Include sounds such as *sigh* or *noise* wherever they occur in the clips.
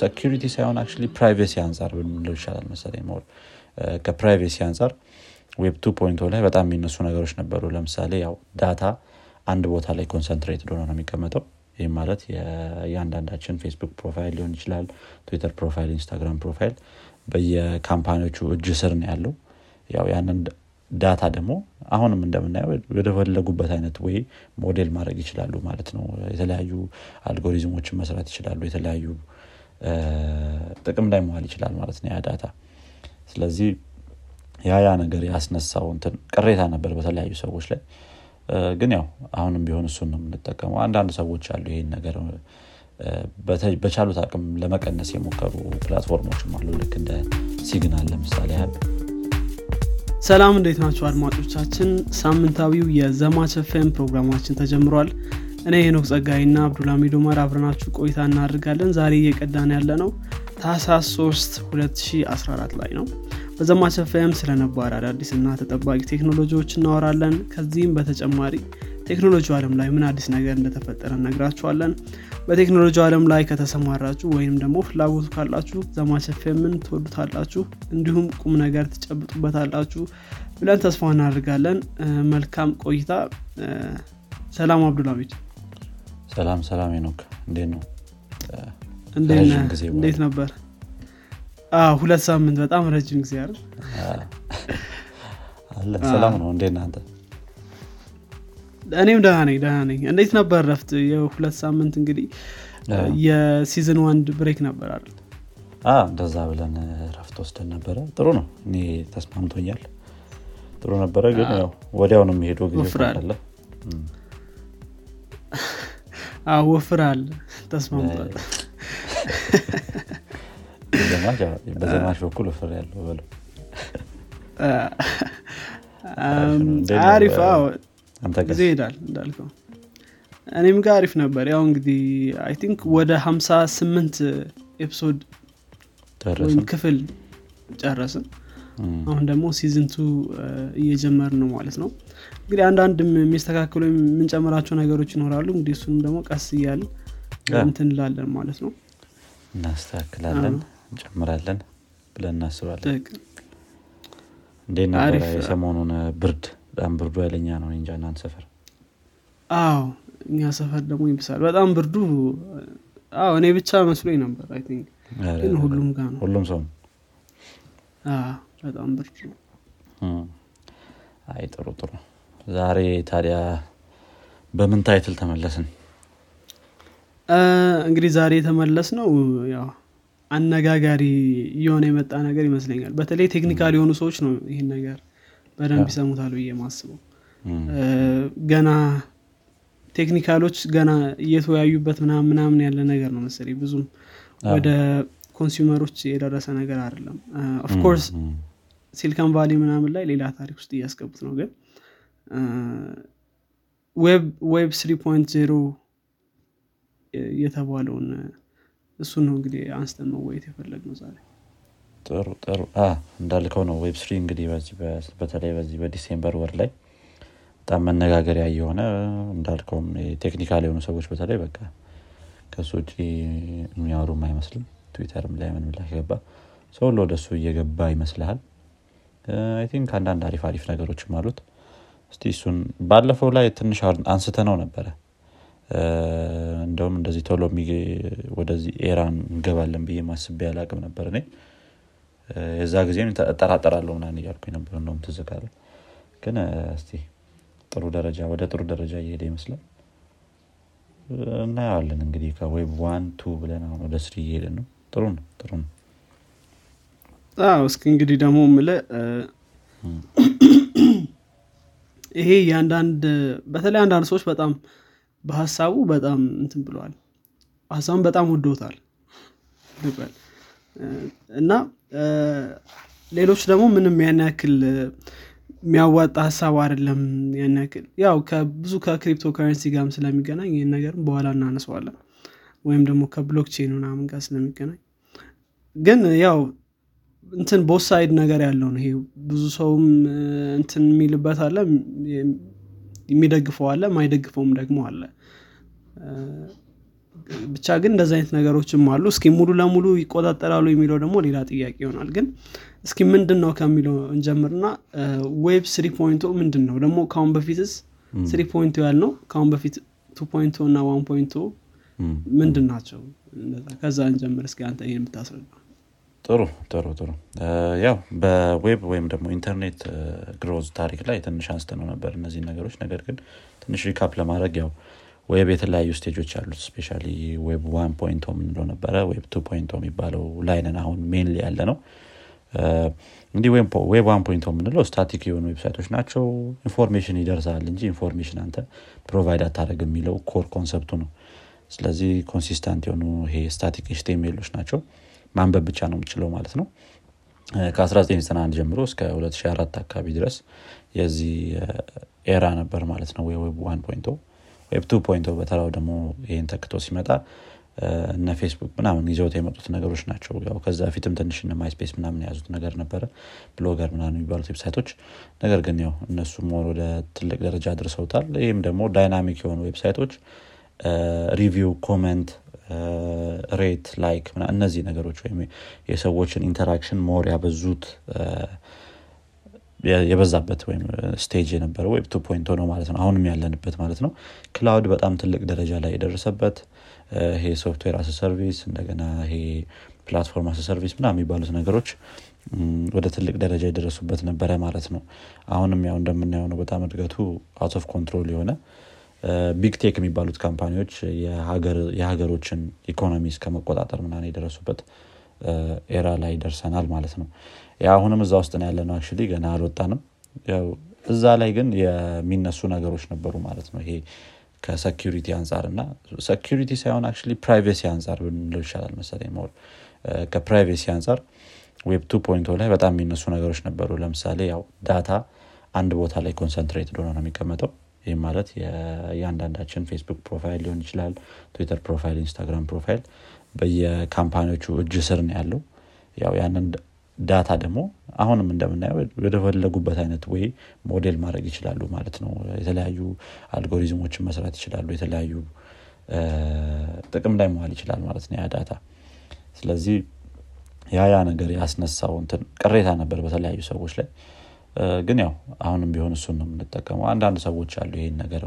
security ሳይሆን actually privacy አንጻር ብንለው ይሻላል መሰለኝ more ከ privacy አንጻር web two point ላይ በጣም የሚነሱ ነገሮች ነበሩ። ለምሳሌ ያው data አንድ ቦታ ላይ concentrate ሆኖ ነው የሚቀመጠው። ይህም ማለት የእያንዳንዳችን ፌስቡክ profile ሊሆን ይችላል ትዊተር profile ኢንስታግራም profile በየ company ዎቹ እጅ ስር ነው ያለው። ያው ያንን data ደግሞ አሁንም እንደምናየው ወደፈለጉበት አይነት ወይ ሞዴል ማድረግ ይችላሉ ማለት ነው። የተለያዩ አልጎሪዝሞችን መስራት ይችላሉ የተለያዩ ጥቅም ላይ መዋል ይችላል ማለት ነው ያ data። ስለዚህ ያ ያ ነገር ያስነሳው ቅሬታ ነበር በተለያዩ ሰዎች ላይ። ግን ያው አሁንም ቢሆን እሱን ነው የምንጠቀመው። አንዳንድ ሰዎች አሉ ይሄን ነገር በቻሉት አቅም ለመቀነስ የሞከሩ platform ኦችም አሉ። ልክ እንደ ሲግናል ለምሳሌ ያህል። ሰላም እንዴት ናቸው አድማጮቻችን? ሳምንታዊው የዘማች ኤፍኤም ፕሮግራማችን ተጀምሯል እኔ ሄኖክ ጸጋይና አብዱልሚድ ኡመር አብረናችሁ ቆይታ እናደርጋለን። ዛሬ እየቀዳን ያለ ነው ታህሳስ 3 2014 ላይ ነው። በዘማች ኤፍኤም ስለነባር አዳዲስ እና ተጠባቂ ቴክኖሎጂዎች እናወራለን። ከዚህም በተጨማሪ ቴክኖሎጂ አለም ላይ ምን አዲስ ነገር እንደተፈጠረ እነግራችኋለን። በቴክኖሎጂ አለም ላይ ከተሰማራችሁ ወይም ደግሞ ፍላጎቱ ካላችሁ ዘማች ኤፍኤምን ትወዱታላችሁ እንዲሁም ቁም ነገር ትጨብጡበታላችሁ ብለን ተስፋ እናደርጋለን። መልካም ቆይታ። ሰላም አብዱልሚድ ሰላም ሰላም ኖክ እንዴት ነው? እንዴት ነበር? ሁለት ሳምንት በጣም ረጅም ጊዜ አይደል? አለ ሰላም ነው። እንዴት ናንተ እኔም ደህና ነኝ ደህና ነኝ። እንዴት ነበር ረፍት የሁለት ሳምንት እንግዲህ የ season one break ነበር አይደል? እንደዛ ብለን ረፍት ወስደን ነበረ። ጥሩ ነው። እኔ ተስማምቶኛል። ጥሩ ነበረ ግን ያው ወዲያው ነው የሚሄደው ጊዜ ወፍራል ተስማምቷል። በዘማች በኩል ወፍር ያለው በለው አሪፍ ጊዜ ይሄዳል እንዳልከው። እኔም ጋር አሪፍ ነበር። ያው እንግዲህ I think ወደ 58 episode ወይም ክፍል ጨረስን። አሁን ደግሞ season two እየጀመርን ነው ማለት ነው እንግዲህ አንዳንድ የሚስተካከሉ የምንጨምራቸው ነገሮች ይኖራሉ። እንግዲህ እሱንም ደግሞ ቀስ እያል እንትን እንላለን ማለት ነው። እናስተካክላለን እንጨምራለን ብለን እናስባለን። እንዴት ነበረ የሰሞኑን ብርድ? በጣም ብርዱ ኃይለኛ ነው እንጃ። እናንተ ሰፈር? አዎ እኛ ሰፈር ደግሞ ይብሳል። በጣም ብርዱ አዎ እኔ ብቻ መስሎኝ ነበር I think። ግን ሁሉም ጋር ነው። ሁሉም ሰው በጣም ብርድ ነው። አይ ጥሩ ጥሩ ዛሬ ታዲያ በምን title ተመለስን? እንግዲህ ዛሬ የተመለስነው ያው አነጋጋሪ እየሆነ የመጣ ነገር ይመስለኛል። በተለይ technical የሆኑ ሰዎች ናቸው ይህን ነገር በደንብ ይሰሙታል ብዬ ማስበው ገና technical ኦች ገና እየተወያዩበት ምናምን ምናምን ያለ ነገር ነው መሰለኝ። ብዙም ወደ consumer ኦች የደረሰ ነገር አይደለም። of course ሲሊከን ቫሊ ምናምን ላይ ሌላ ታሪክ ውስጥ እያስገቡት ነው። ግን web three point zero የተባለውን እሱ ነው እንግዲህ አንስተን መወያየት የፈለግነው ዛሬ። ጥሩ ጥሩ። እንዳልከው ነው web three እንግዲህ በተለይ በዚህ በዲሴምበር ወር ላይ በጣም መነጋገሪያ የሆነ እንዳልከውም technical የሆኑ ሰዎች በተለይ በቃ ከሱ ውጭ የሚያወሩም አይመስልም። ትዊተርም ላይ ምን ላይ ገባ ሰው ወደሱ እየገባ ይመስልሃል። I think አንዳንድ አሪፍ አሪፍ ነገሮችም አሉት እስቲ እሱን ባለፈው ላይ ትንሽ አንስተነው ነበረ። እንደውም እንደዚህ ቶሎ ወደዚህ era ን እንገባለን ብዬ አስቤ አላውቅም ነበር እኔ። የዛ ጊዜም እጠራጠራለሁ ምናምን እያልኩኝ ነበር እንደውም ትዝ ካለህ ግን እስቲ ጥሩ ደረጃ ወደ ጥሩ ደረጃ እየሄደ ይመስላል። እናየዋለን እንግዲህ ከ web one two ብለን አሁን ወደ three እየሄድን ነው። ጥሩ ነው ጥሩ ነው። እስኪ እንግዲህ ደግሞ ምለ ይሄ የአንዳንድ በተለይ አንዳንድ ሰዎች በጣም በሀሳቡ በጣም እንትን ብለዋል። ሀሳቡን በጣም ወዶታል እና ሌሎች ደግሞ ምንም ያን ያክል የሚያዋጣ ሀሳብ አይደለም ያን ያክል። ያው ብዙ ከክሪፕቶ ከረንሲ ጋርም ስለሚገናኝ ይህን ነገር በኋላ እናነሰዋለን ወይም ደግሞ ከብሎክቼን ምናምን ጋር ስለሚገናኝ። ግን ያው እንትን both side ነገር ያለው ነው። ይሄ ብዙ ሰውም እንትን የሚልበት አለ የሚደግፈው አለ ማይደግፈውም ደግሞ አለ። ብቻ ግን እንደዚህ አይነት ነገሮችም አሉ። እስኪ ሙሉ ለሙሉ ይቆጣጠራሉ የሚለው ደግሞ ሌላ ጥያቄ ይሆናል። ግን እስኪ ምንድን ነው ከሚለው እንጀምርና web three point o ምንድን ነው ደግሞ ከአሁን በፊትስ three point o ያልነው ከአሁን በፊት two point o እና one point o ምንድን ናቸው? ከዛ እንጀምር። እስኪ አንተ ይህን ብታስረዳ ጥሩ ጥሩ ጥሩ። ያው በ web ወይም ደግሞ internet growth ታሪክ ላይ ትንሽ አንስተ ነው ነበር እነዚህ ነገሮች። ነገር ግን ትንሽ recap ለማድረግ ያው web የተለያዩ stage ኦች አሉት። especially web one point o የምንለው ነበረ web two point o የሚባለው ላይ ነን አሁን mainly ያለ ነው እንዲህ web one point o የምንለው static የሆኑ website ኦች ናቸው። information ይደርሳል እንጂ information አንተ provide አታደርግ የሚለው core concept ኡ ነው። ስለዚህ consistent የሆኑ ይሄ static HTML ኦች ናቸው ማንበብ ብቻ ነው የምችለው ማለት ነው። ከ1991 ጀምሮ እስከ 2004 አካባቢ ድረስ የዚህ era ነበር ማለት ነው። web one point o web two point o በተራው ደግሞ ይህን ተክቶ ሲመጣ እነ ፌስቡክ ምናምን ይዘውት የመጡት ነገሮች ናቸው። ያው ከዛ ፊትም ትንሽ እነ ማይስፔስ ምናምን የያዙት ነገር ነበረ Blogger ምናምን የሚባሉት website ኦች። ነገር ግን ያው እነሱ more ወደ ትልቅ ደረጃ አድርሰውታል። ይህም ደግሞ dynamic የሆኑ website ኦች review comment rate like እነዚህ ነገሮች ወይም የሰዎችን interaction more ያበዙት የበዛበት ወይም stage የነበረ web two point o ነው ማለት ነው። አሁንም ያለንበት ማለት ነው። cloud በጣም ትልቅ ደረጃ ላይ የደረሰበት ይሄ software as service እንደገና ይሄ platform as service ምና የሚባሉት ነገሮች ወደ ትልቅ ደረጃ የደረሱበት ነበረ ማለት ነው። አሁንም ያው እንደምናየው ነው በጣም እድገቱ out of control የሆነ big tech የሚባሉት company ዎች የሀገሮችን ኢኮኖሚ እስከመቆጣጠር ምናን የደረሱበት era ላይ ደርሰናል ማለት ነው። አሁንም እዛ ውስጥ ነው ያለነው አክ ገና አልወጣንም። እዛ ላይ ግን የሚነሱ ነገሮች ነበሩ ማለት ነው። ይሄ ከ security አንጻር እና security ሳይሆን አክ privacy አንጻር ብንለው ይሻላል መሰለኝ more። ከ privacy አንጻር web two point o ላይ በጣም የሚነሱ ነገሮች ነበሩ። ለምሳሌ ያው data አንድ ቦታ ላይ concentrate ሆኖ ነው የሚቀመጠው ይህ ማለት የእያንዳንዳችን ፌስቡክ profile ሊሆን ይችላል ትዊተር profile ኢንስታግራም profile በየ company ዎቹ እጅ ስር ነው ያለው። ያው ያንን data ደግሞ አሁንም እንደምናየው ወደፈለጉበት አይነት ወይ ሞዴል ማድረግ ይችላሉ ማለት ነው። የተለያዩ አልጎሪዝሞችን መስራት ይችላሉ የተለያዩ ጥቅም ላይ መዋል ይችላል ማለት ነው ያ data። ስለዚህ ያ ያ ነገር ያስነሳው ቅሬታ ነበር በተለያዩ ሰዎች ላይ ግን ያው አሁንም ቢሆን እሱን ነው የምንጠቀመው። አንዳንድ ሰዎች አሉ ይሄን ነገር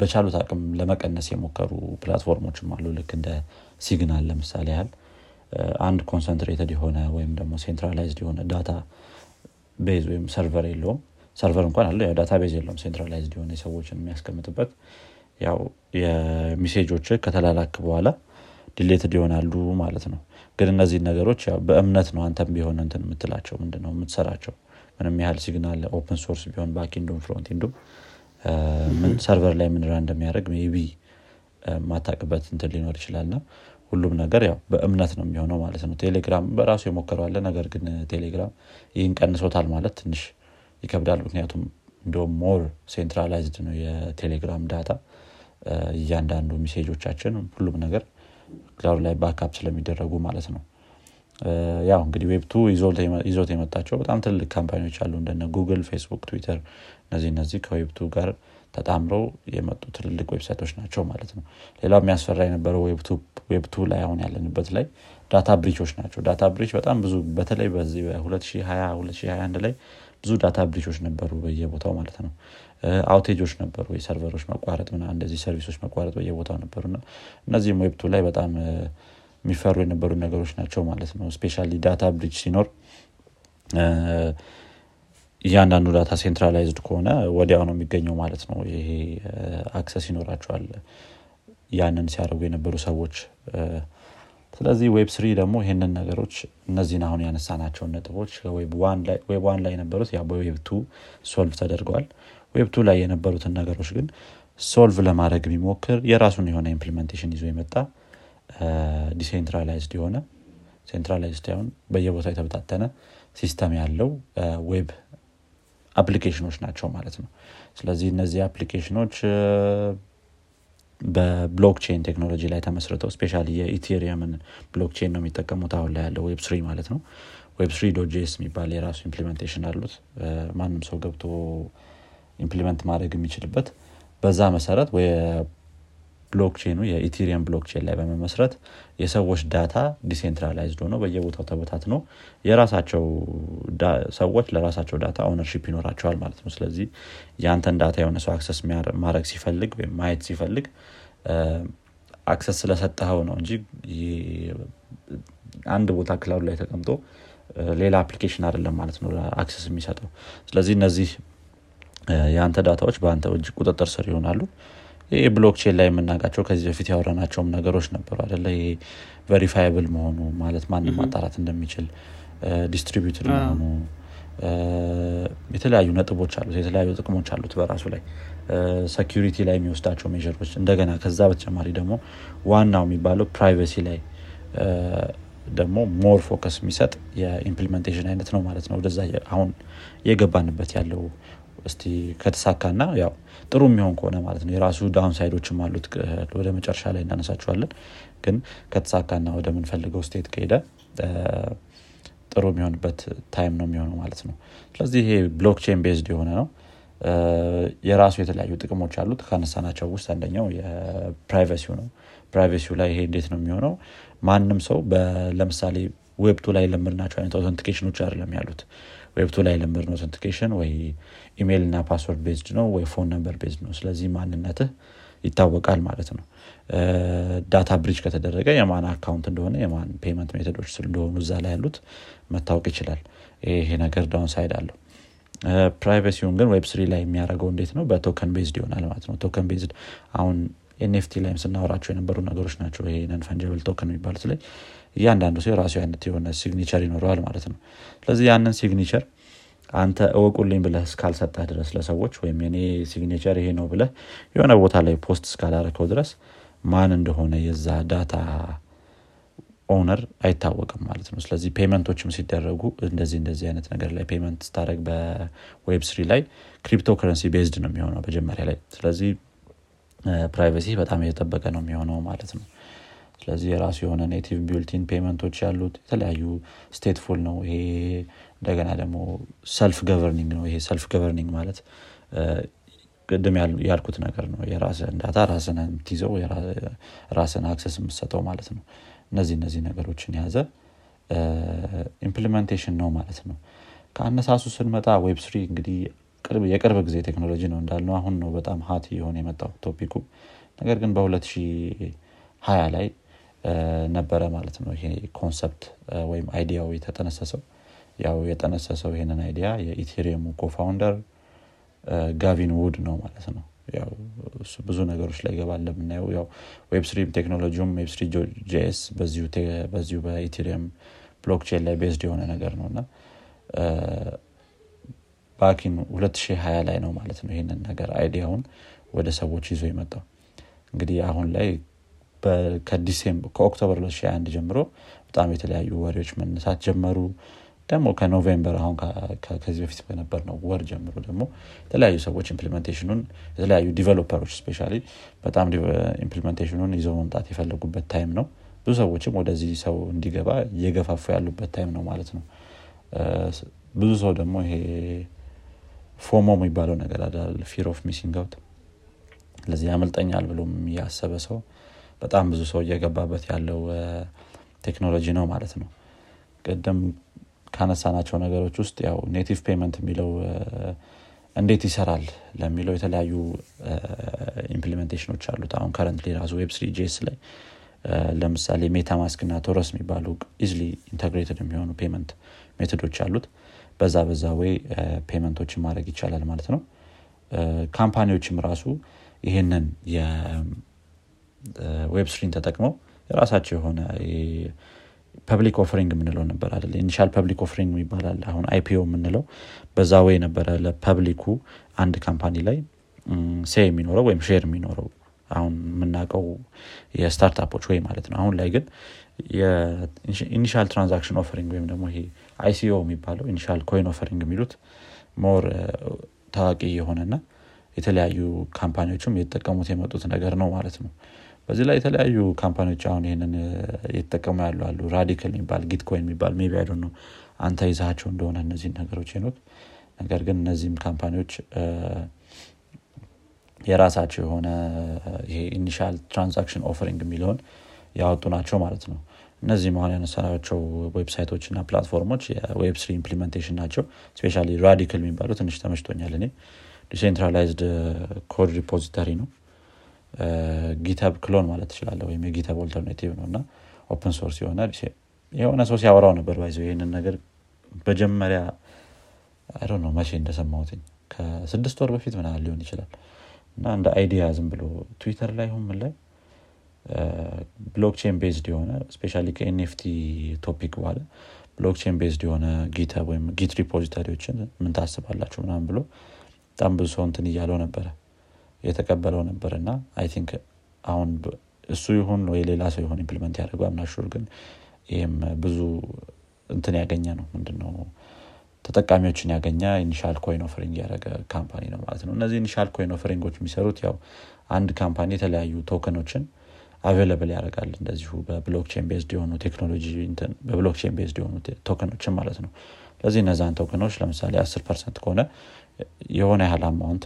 በቻሉት አቅም ለመቀነስ የሞከሩ platform ኦችም አሉ። ልክ እንደ ሲግናል ለምሳሌ ያህል አንድ concentrated የሆነ ወይም ደግሞ centralized የሆነ database ወይም server የለውም። server እንኳን አለ database የለውም። centralized የሆነ ሰዎችን የሚያስቀምጥበት ያው የሚሴጆች ከተላላክ በኋላ deleted ይሆናሉ ማለት ነው ግን እነዚህ ነገሮች በእምነት ነው አንተም ቢሆን እንትን የምትላቸው ምንድነው የምትሰራቸው? ምንም ያህል ሲግናል open source ቢሆን backend ኡም frontend ኡም ምን server ላይ ምንራ እንደሚያደርግ በማታቅበት እንትን ሊኖር ይችላል። ና ሁሉም ነገር ያው በእምነት ነው የሚሆነው ማለት ነው። ቴሌግራም በራሱ የሞከረው አለ ነገር ግን ቴሌግራም ይህን ቀንሶታል ማለት ትንሽ ይከብዳል። ምክንያቱም እንዲሁም more centralized ነው የቴሌግራም data። እያንዳንዱ message ኦቻችን ሁሉም ነገር cloud ላይ backup ስለሚደረጉ ማለት ነው። ያው እንግዲህ web two ይዞት የመጣቸው በጣም ትልቅ company ዎች አሉ። እንደነ ጉግል ፌስቡክ ትዊተር እነዚህ እነዚህ ከ web two ጋር ተጣምረው የመጡ ትልልቅ website ኦች ናቸው ማለት ነው። ሌላው የሚያስፈራ የነበረው web two ላይ አሁን ያለንበት ላይ data breach ኦች ናቸው። data breach በጣም ብዙ በተለይ በዚህ በ2021 ላይ ብዙ data breach ኦች ነበሩ በየቦታው ማለት ነው። outage ኦች ነበሩ የ server ኦች መቋረጥ ምና እንደዚህ service ኦች መቋረጥ በየቦታው ነበሩ እና እነዚህም web two ላይ በጣም የሚፈሩ የነበሩ ነገሮች ናቸው ማለት ነው። especially data breach ሲኖር እያንዳንዱ data centralized ከሆነ ወዲያው ነው የሚገኘው ማለት ነው። ይሄ access ይኖራቸዋል። ያንን ሲያደርጉ የነበሩ ሰዎች ስለዚህ web three ደግሞ ይህንን ነገሮች እነዚህን አሁን ያነሳናቸውን ነጥቦች web one ላይ የነበሩት ያ በ web two solve ተደርገዋል web two ላይ የነበሩትን ነገሮች ግን solve ለማድረግ የሚሞክር የራሱን የሆነ implementation ይዞ የመጣ decentralized የሆነ centralized ሁን በየቦታው የተበታተነ system ያለው web application ኦች ናቸው ማለት ነው። ስለዚህ እነዚህ application ኦች በ blockchain ቴክኖሎጂ ላይ ተመስርተው especially የኢቴሪየምን blockchain ነው የሚጠቀሙት አሁን ላይ ያለው web three ማለት ነው። web three dot js የሚባል የራሱ implementation አሉት። ማንም ሰው ገብቶ implement ማድረግ የሚችልበት። በዛ መሰረት blockchain ኑ የኢቴሪየም blockchain ላይ በመመስረት የሰዎች data decentralized ሆነው በየቦታው ተበታትነው የራሳቸው ሰዎች ለራሳቸው data ownership ይኖራቸዋል ማለት ነው። ስለዚህ የአንተን data የሆነ ሰው access ማድረግ ሲፈልግ ወይም ማየት ሲፈልግ access ስለሰጠኸው ነው እንጂ አንድ ቦታ cloud ላይ ተቀምጦ ሌላ application አይደለም ማለት ነው access የሚሰጠው። ስለዚህ እነዚህ የአንተ data ዎች በአንተ እጅ ቁጥጥር ስር ይሆናሉ blockchain ላይ የምናውቃቸው ከዚህ በፊት ያወራናቸውም ነገሮች ነበሩ አደለ ይሄ verifiable መሆኑ ማለት ማንም ማጣራት እንደሚችል distributed መሆኑ የተለያዩ ነጥቦች አሉት የተለያዩ ጥቅሞች አሉት በራሱ ላይ። security ላይ የሚወስዳቸው measure ኦች እንደገና ከዛ በተጨማሪ ደግሞ ዋናው የሚባለው privacy ላይ ደግሞ more focus የሚሰጥ የ implementation አይነት ነው ማለት ነው። ወደዛ አሁን የገባንበት ያለው እስቲ ከተሳካና ያው ጥሩ የሚሆን ከሆነ ማለት ነው። የራሱ down side ኦችም አሉት ወደ መጨረሻ ላይ እናነሳቸዋለን። ግን ከተሳካና ወደምንፈልገው state ከሄደ ጥሩ የሚሆንበት time ነው የሚሆነው ማለት ነው። ስለዚህ ይሄ blockchain based የሆነ ነው። የራሱ የተለያዩ ጥቅሞች አሉት። ካነሳናቸው ውስጥ አንደኛው የ privacy ው ነው። privacy ው ላይ ይሄ እንዴት ነው የሚሆነው? ማንም ሰው ለምሳሌ web two ላይ ለምድናቸው አይነት authentication ኦች አይደለም ያሉት web two ላይ ለምድ ነው authentication ወይ ኢሜይል እና password based ነው ወይ phone number based ነው። ስለዚህ ማንነትህ ይታወቃል ማለት ነው። data breach ከተደረገ የማን account እንደሆነ የማን payment method ኦች እንደሆኑ እዛ ላይ ያሉት መታወቅ ይችላል። ይሄ ነገር down side አለው privacy ውን ግን web three ላይ የሚያደርገው እንዴት ነው? በ token based ይሆናል ማለት ነው። token based አሁን NFT ላይም ስናወራቸው የነበሩ ነገሮች ናቸው። ይሄ non token የሚባሉት ላይ እያንዳንዱ ሰው የራሱ አይነት የሆነ signature ይኖረዋል ማለት ነው። ስለዚህ ያንን signature አንተ እወቁልኝ ብለህ እስካልሰጠህ ድረስ ለሰዎች ወይም የኔ signature ይሄ ነው ብለህ የሆነ ቦታ ላይ post እስካላረከው ድረስ ማን እንደሆነ የዛ data owner አይታወቅም ማለት ነው። ስለዚህ payment ኦችም ሲደረጉ እንደዚህ እንደዚህ አይነት ነገር ላይ payment ስታደረግ በ web three ላይ crypto currency based ነው የሚሆነው መጀመሪያ ላይ። ስለዚህ privacy በጣም እየጠበቀ ነው የሚሆነው ማለት ነው ስለዚህ የራሱ የሆነ native built-in payment ኦች ያሉት የተለያዩ stateful ነው። ይሄ እንደገና ደግሞ self governing ነው። ይሄ self governing ማለት ቅድም ያልኩት ነገር ነው። የራስን data ራስን የምትይዘው ራስን access የምትሰጠው ማለት ነው። እነዚህ እነዚህ ነገሮችን የያዘ implementation ነው ማለት ነው። ከአነሳሱ ስንመጣ web three እንግዲህ የቅርብ ጊዜ ቴክኖሎጂ ነው እንዳልነው። አሁን ነው በጣም hot የሆነ የመጣው topic ኡ ነገር ግን በ2020 ላይ ነበረ ማለት ነው። ይሄ concept ወይም idea ው የተጠነሰሰው። ያው የጠነሰሰው ይሄንን idea የ Ethereum ኡ co-founder ጋቪን ውድ ነው ማለት ነው። እሱ ብዙ ነገሮች ላይ ገባ እንደምናየው። ያው web three ም ቴክኖሎጂውም web three JS በዚሁ በ Ethereum blockchain ላይ based የሆነ ነገር ነው እና back in 2020 ላይ ነው ማለት ነው ይህንን ነገር idea ውን ወደ ሰዎች ይዞ የመጣው። እንግዲህ አሁን ላይ ከኦክቶበር 2021 ጀምሮ በጣም የተለያዩ ወሬዎች መነሳት ጀመሩ። ደግሞ ከኖቬምበር አሁን ከዚህ በፊት በነበር ነው ወር ጀምሮ ደግሞ የተለያዩ ሰዎች implementation ኡን የተለያዩ developer ኦች specially በጣም implementation ኡን ይዘው መምጣት የፈለጉበት time ነው። ብዙ ሰዎችም ወደዚህ ሰው እንዲገባ እየገፋፉ ያሉበት time ነው ማለት ነው። ብዙ ሰው ደግሞ ይሄ FOMO የሚባለው ነገር አዳል fear of missing out ስለዚህ ያመልጠኛል ብሎ ያሰበ ሰው በጣም ብዙ ሰው እየገባበት ያለው ቴክኖሎጂ ነው ማለት ነው። ቅድም ካነሳናቸው ነገሮች ውስጥ ያው native payment የሚለው እንዴት ይሰራል ለሚለው የተለያዩ implementation ኦች አሉት። አሁን current ራሱ web three JS ላይ ለምሳሌ MetaMask እና Torus የሚባሉ easily integrated የሚሆኑ payment method ኦች አሉት። በዛ በዛ ወይ payment ኦችን ማድረግ ይቻላል ማለት ነው። company ዎችም ራሱ ይህንን የ web three ን ተጠቅመው የራሳቸው የሆነ public offering የምንለው ነበር አለ initial public offering ይባላል አሁን IPO የምንለው በዛ ወይ ነበረ ለ public ኡ አንድ company ላይ say የሚኖረው ወይም share የሚኖረው አሁን የምናውቀው የ startup ኦች ወይ ማለት ነው። አሁን ላይ ግን የ initial transaction offering ወይም ደግሞ ይሄ ICO የሚባለው initial coin offering የሚሉት more ታዋቂ የሆነና የተለያዩ company ዎችም የተጠቀሙት የመጡት ነገር ነው ማለት ነው በዚህ ላይ የተለያዩ company ዎች አሁን ይህንን እየተጠቀሙ ያሉ አሉ። Radicle የሚባል Gitcoin የሚባል maybe I don't know አንተ ይዛቸው እንደሆነ እነዚህን ነገሮች ኖት ነገር ግን እነዚህም company ዎች የራሳቸው የሆነ ይሄ initial transaction offering የሚለውን ያወጡ ናቸው ማለት ነው። እነዚህ መሆን ያነሳናቸው website ኦች እና platform ኦች የ web three implementation ናቸው። specially Radicle የሚባሉ ትንሽ ተመችቶኛል እኔ። decentralized code repository ነው GitHub clone ማለት ትችላለ ወይም የ GitHub alternative ነው። እና open source የሆነ የሆነ ሰው ሲያወራው ነበር by the way ይህንን ነገር በጀመሪያ አይ ነው መቼ እንደሰማሁትኝ ከስድስት ወር በፊት ምናል ሊሆን ይችላል። እና እንደ idea ዝም ብሎ ትዊተር ላይ ሁን ምን ላይ blockchain based የሆነ specially ከ NFT topic በኋላ blockchain based የሆነ GitHub ወይም Git repository ዎችን ምን ታስባላችሁ ምናምን ብሎ በጣም ብዙ ሰው እንትን እያለው ነበረ የተቀበለው ነበር እና I think አሁን እሱ ይሁን ወይ ሌላ ሰው ይሆን implement ያደርገው I'm not sure ግን ይህም ብዙ እንትን ያገኘ ነው። ምንድነው? ተጠቃሚዎችን ያገኘ initial coin offering ያደረገ company ነው ማለት ነው። እነዚህ initial coin offering ኦች የሚሰሩት ያው አንድ company የተለያዩ token ኦችን available ያደርጋል። እንደዚሁ በ blockchain based የሆኑ ቴክኖሎጂ በ blockchain based የሆኑ token ኦችን ማለት ነው። ስለዚህ እነዛን token ኦች ለምሳሌ አስር percent ከሆነ የሆነ ያህል amount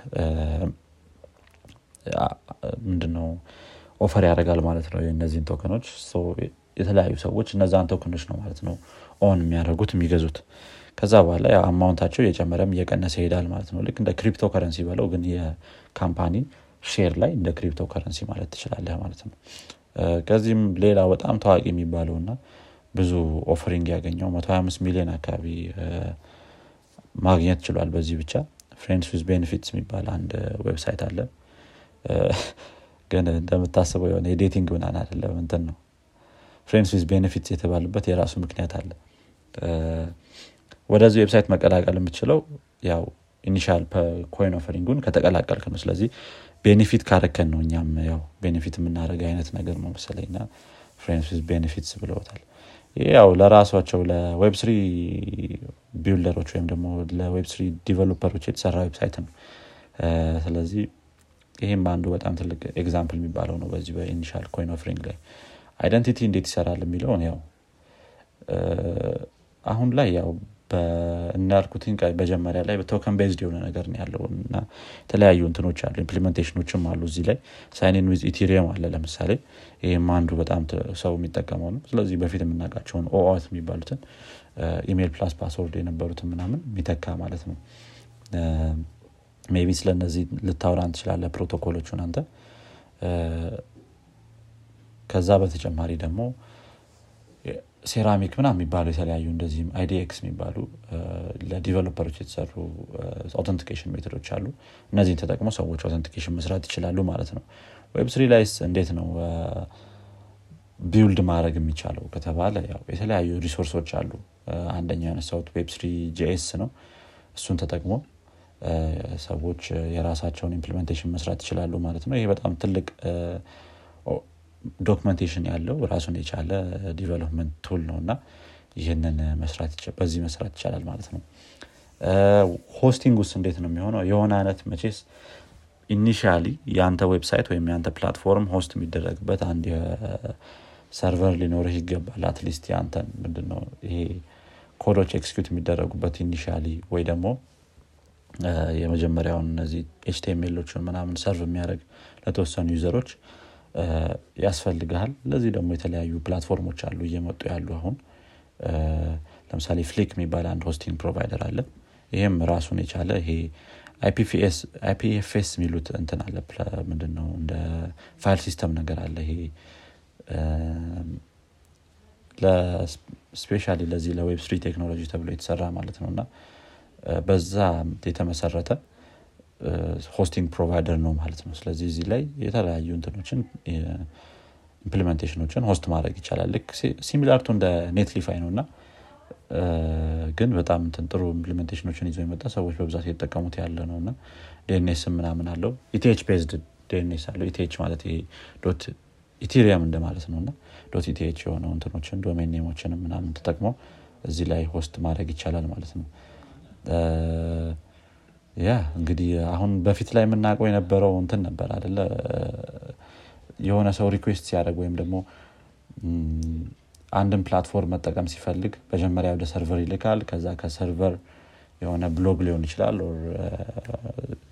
ምንድነው? offer ያደርጋል ማለት ነው እነዚህን token ኦች። የተለያዩ ሰዎች እነዛን ቶከኖች ነው ማለት ነው own የሚያደርጉት የሚገዙት። ከዛ በኋላ amount ኣቸው እየጨመረም እየቀነሰ ይሄዳል ማለት ነው። ልክ እንደ ክሪፕቶ ከረንሲ በለው ግን የ company share ላይ እንደ ክሪፕቶ ከረንሲ ማለት ትችላለህ ማለት ነው። ከዚህም ሌላ በጣም ታዋቂ የሚባለው እና ብዙ offering ያገኘው 125 ሚሊዮን አካባቢ ማግኘት ችሏል በዚህ ብቻ። Friends with Benefits የሚባል አንድ website አለ *laughs* ግን እንደምታስበው የሆነ የ dating ምናን አይደለም እንትን ነው። Friends with Benefits የተባሉበት የራሱ ምክንያት አለ። ወደዚህ website መቀላቀል የምችለው ያው initial coin offering ኡን ከተቀላቀልክ ነው። ስለዚህ benefit ካረከን ነው እኛም ያው benefit የምናደረግ አይነት ነገር ነው መሰለኝ። ና Friends Benefits ብለውታል። ያው ለራሷቸው ለ web three builder ኦች ወይም ደግሞ ለ web three developer ኦች የተሰራ website ነው። ስለዚህ ይህም አንዱ በጣም ትልቅ example የሚባለው ነው በዚህ በ initial coin offering ላይ። identity እንዴት ይሰራል የሚለውን ያው አሁን ላይ ያው እንዳልኩትን መጀመሪያ ላይ በ token based የሆነ ነገር ነው ያለው እና የተለያዩ እንትኖች አሉ implementation ኦችም አሉ እዚህ ላይ። sign in with Ethereum አለ ለምሳሌ። ይህም አንዱ በጣም ሰው የሚጠቀመው ነው። ስለዚህ በፊት የምናውቃቸውን OAuth የሚባሉትን email plus password የነበሩትን ምናምን የሚተካ ማለት ነው maybe ስለነዚህ ልታወራን ትችላለ ፕሮቶኮሎቹን አንተ። ከዛ በተጨማሪ ደግሞ ሴራሚክ ምና የሚባሉ የተለያዩ እንደዚህም IDX የሚባሉ ለ developer ኦች የተሰሩ authentication method ኦች አሉ። እነዚህን ተጠቅሞ ሰዎች authentication መስራት ይችላሉ ማለት ነው። web three ላይስ እንዴት ነው? build ማድረግ የሚቻለው ከተባለ ያው የተለያዩ resource ኦች አሉ። አንደኛው ያነሳውት web three JS ነው። እሱን ተጠቅሞ ሰዎች የራሳቸውን implementation መስራት ይችላሉ ማለት ነው። ይሄ በጣም ትልቅ documentation ያለው ራሱን የቻለ development tool ነው እና ይህንን በዚህ መስራት ይቻላል ማለት ነው። hosting ውስጥ እንዴት ነው የሚሆነው? የሆነ አይነት መቼስ initially የአንተ website ወይም የአንተ platform host የሚደረግበት አንድ server ሊኖርህ ይገባል። at least የአንተን ምንድነው ይሄ code ኦች execute የሚደረጉበት initially ወይ ደግሞ የመጀመሪያውን እነዚህ HTML ኦችን ምናምን serve የሚያደርግ ለተወሰኑ user ኦች ያስፈልግሃል። ለዚህ ደግሞ የተለያዩ platform ኦች አሉ እየመጡ ያሉ አሁን ለምሳሌ Fleek የሚባል አንድ hosting provider አለ። ይህም ራሱን የቻለ ይሄ IPFS የሚሉት እንትን አለ። ምንድነው እንደ file system ነገር አለ። ይሄ especially ለዚህ ለ web three ቴክኖሎጂ ተብሎ የተሰራ ማለት ነው። እና በዛ የተመሰረተ hosting provider ነው ማለት ነው። ስለዚህ እዚህ ላይ የተለያዩ እንትኖችን implementation ኦችን host ማድረግ ይቻላል። ልክ similar to እንደ Netlify ነው እና ግን በጣም ጥሩ implementation ኦችን ይዞ የመጣ ሰዎች በብዛት የተጠቀሙት ያለ ነው እና DNS ምናምን አለው። ETH based DNS አለው። ETH ማለት dot Ethereum እንደማለት ነው እና dot ETH የሆነው እንትኖችን domain name ኦችንም ምናምን ተጠቅሞ እዚህ ላይ host ማድረግ ይቻላል ማለት ነው ያ እንግዲህ አሁን በፊት ላይ የምናውቀው የነበረው እንትን ነበር አደለ የሆነ ሰው request ሲያደርግ ወይም ደግሞ አንድን platform መጠቀም ሲፈልግ መጀመሪያ ወደ server ይልካል። ከዛ ከ server የሆነ ብሎግ ሊሆን ይችላል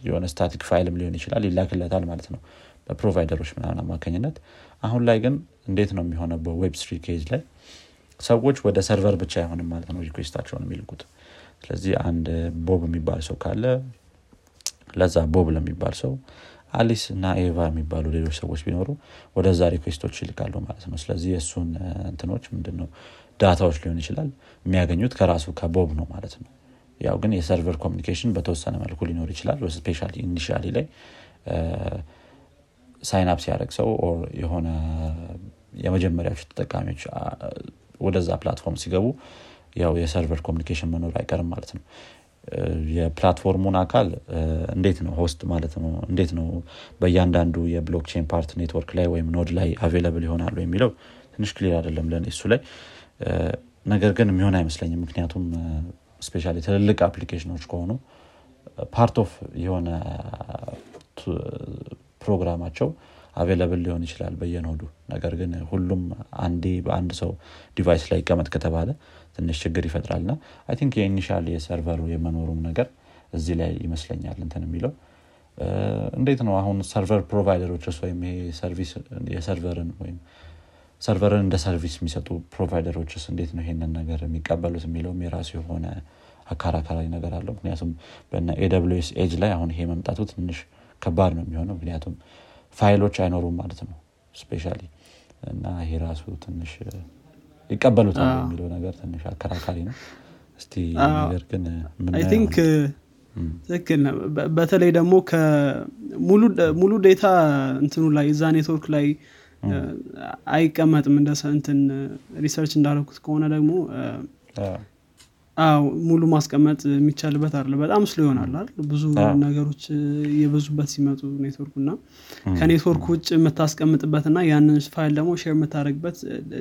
የሆነ static file ም ሊሆን ይችላል ይላክለታል ማለት ነው በ provider ኦች ምናምን አማካኝነት። አሁን ላይ ግን እንዴት ነው የሚሆነው በ web three case ላይ? ሰዎች ወደ server ብቻ አይሆንም ማለት ነው request ኣቸውን የሚልኩት ስለዚህ አንድ ቦብ የሚባል ሰው ካለ ለዛ ቦብ ለሚባል ሰው አሊስ እና ኤቫ የሚባሉ ሌሎች ሰዎች ቢኖሩ ወደዛ request ኦች ይልካሉ ማለት ነው። ስለዚህ የእሱን እንትኖች ምንድነው data ዎች ሊሆን ይችላል የሚያገኙት ከራሱ ከቦብ ነው ማለት ነው። ያው ግን የ server communication በተወሰነ መልኩ ሊኖር ይችላል። especially initially ላይ sign up ሲያደረግ ሰው የሆነ የመጀመሪያዎቹ ተጠቃሚዎች ወደዛ platform ሲገቡ ያው የ server communication መኖር አይቀርም ማለት ነው። የ platform ኡን አካል እንዴት ነው host ማለት ነው? እንዴት ነው በእያንዳንዱ የ blockchain part network ላይ ወይም node ላይ available ይሆናሉ የሚለው ትንሽ clear አይደለም ለን እሱ ላይ። ነገር ግን የሚሆን አይመስለኝም። ምክንያቱም especially ትልልቅ application ኦች ከሆኑ part of የሆነ ፕሮግራማቸው available ሊሆን ይችላል በየ node ኡ። ነገር ግን ሁሉም አንዴ በአንድ ሰው device ላይ ይቀመጥ ከተባለ ትንሽ ችግር ይፈጥራል ና I think የ initial የ server ኡ የመኖሩም ነገር እዚህ ላይ ይመስለኛል እንትን የሚለው። እንዴት ነው አሁን server provider ኦችስ ወይም የሰርቨርን ወይም ሰርቨርን እንደ ሰርቪስ የሚሰጡ ፕሮቫይደሮችስ እንዴት ነው ይሄንን ነገር የሚቀበሉት የሚለውም የራሱ የሆነ አካራካሪ ነገር አለው። ምክንያቱም በነ ኤስ ኤጅ ላይ አሁን ይሄ መምጣቱ ትንሽ ከባድ ነው የሚሆነው። ምክንያቱም ፋይሎች አይኖሩም ማለት ነው። specially እና ይሄ ራሱ ትንሽ ይቀበሉታል የሚለው ነገር ትንሽ አከራካሪ ነው። እስቲ ነገር ግን think ትክክል በተለይ ደግሞ ሙሉ data እንትኑ ላይ እዛ ኔትወርክ ላይ አይቀመጥም። እንደ እንትን research እንዳደረኩት ከሆነ ደግሞ ሙሉ ማስቀመጥ የሚቻልበት አለ በጣም slow ይሆናል አይደል? ብዙ ነገሮች የበዙበት ሲመጡ ኔትወርኩ እና ከኔትወርክ ውጭ የምታስቀምጥበት እና ያንን ፋይል ደግሞ share የምታደረግበት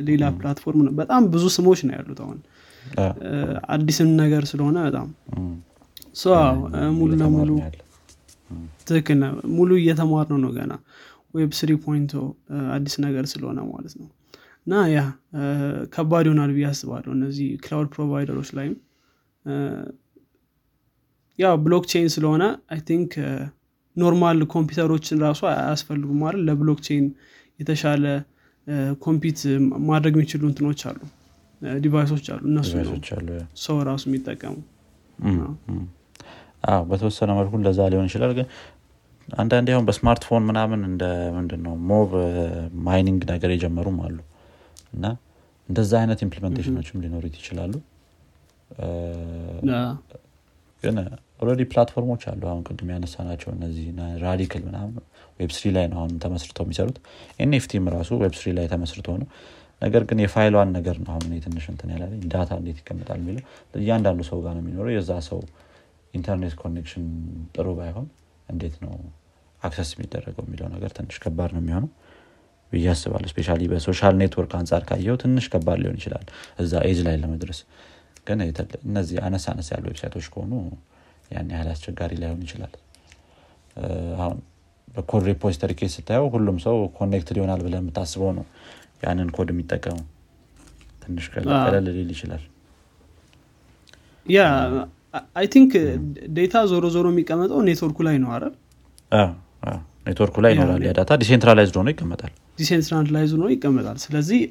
ሌላ platform ነው። በጣም ብዙ ስሞች ነው ያሉት አሁን። አዲስም ነገር ስለሆነ በጣም ሙሉ ለሙሉ ትክክል ሙሉ እየተማርነው ነው ገና። web three point oh አዲስ ነገር ስለሆነ ማለት ነው እና ያ ከባድ ይሆናል ብዬ አስባለሁ እነዚህ cloud provider ኦች ላይም። ያው blockchain ስለሆነ I think normal ኮምፒውተሮችን ራሱ አያስፈልጉም ማለት ለ blockchain የተሻለ compute ማድረግ የሚችሉ እንትኖች አሉ። device ኦች አሉ እነሱ ሰው ራሱ የሚጠቀሙ በተወሰነ መልኩ እንደዛ ሊሆን ይችላል ግን አንዳንዴ አሁን በስማርትፎን ምናምን እንደ ምንድን ነው mobile mining ነገር የጀመሩም አሉ እና እንደዛ አይነት implementation ኦችም ሊኖሩት ይችላሉ። ግን already platform ኦች አሉ። አሁን ቅድም ያነሳናቸው እነዚህ Radicle ምናምን web three ላይ ነው አሁን ተመስርተው የሚሰሩት። NFT ም ራሱ web three ላይ ተመስርቶ ነው። ነገር ግን የፋይሉን ነገር ነው አሁን ትንሽ እንትን ያለ data እንዴት ይቀመጣል የሚለው እያንዳንዱ ሰው ጋር ነው የሚኖረው። የዛ ሰው ኢንተርኔት connection ጥሩ ባይሆን እንዴት ነው access የሚደረገው የሚለው ነገር ትንሽ ከባድ ነው የሚሆነው ብዬ አስባለሁ። specially በ social network አንጻር ካየው ትንሽ ከባድ ሊሆን ይችላል እዛ ኤጅ ላይ ለመድረስ። ግን እነዚህ አነስ አነስ ያሉ ዌብሳይቶች ከሆኑ ያን ያህል አስቸጋሪ ላይሆን ይችላል። አሁን በ code repository case ስታየው ሁሉም ሰው connected ይሆናል ብለህ የምታስበው ነው ያንን ኮድ የሚጠቀሙ ትንሽ ቀለል ሊል ይችላል። yeah I think data ዞሮ ዞሮ የሚቀመጠው ኔትወርኩ ላይ ነው አይደል? ኔትወርኩ ላይ ይኖራል። ያ data decentralized ሆኖ ይቀመጣል decentralize ሆኖ ይቀመጣል። ስለዚህ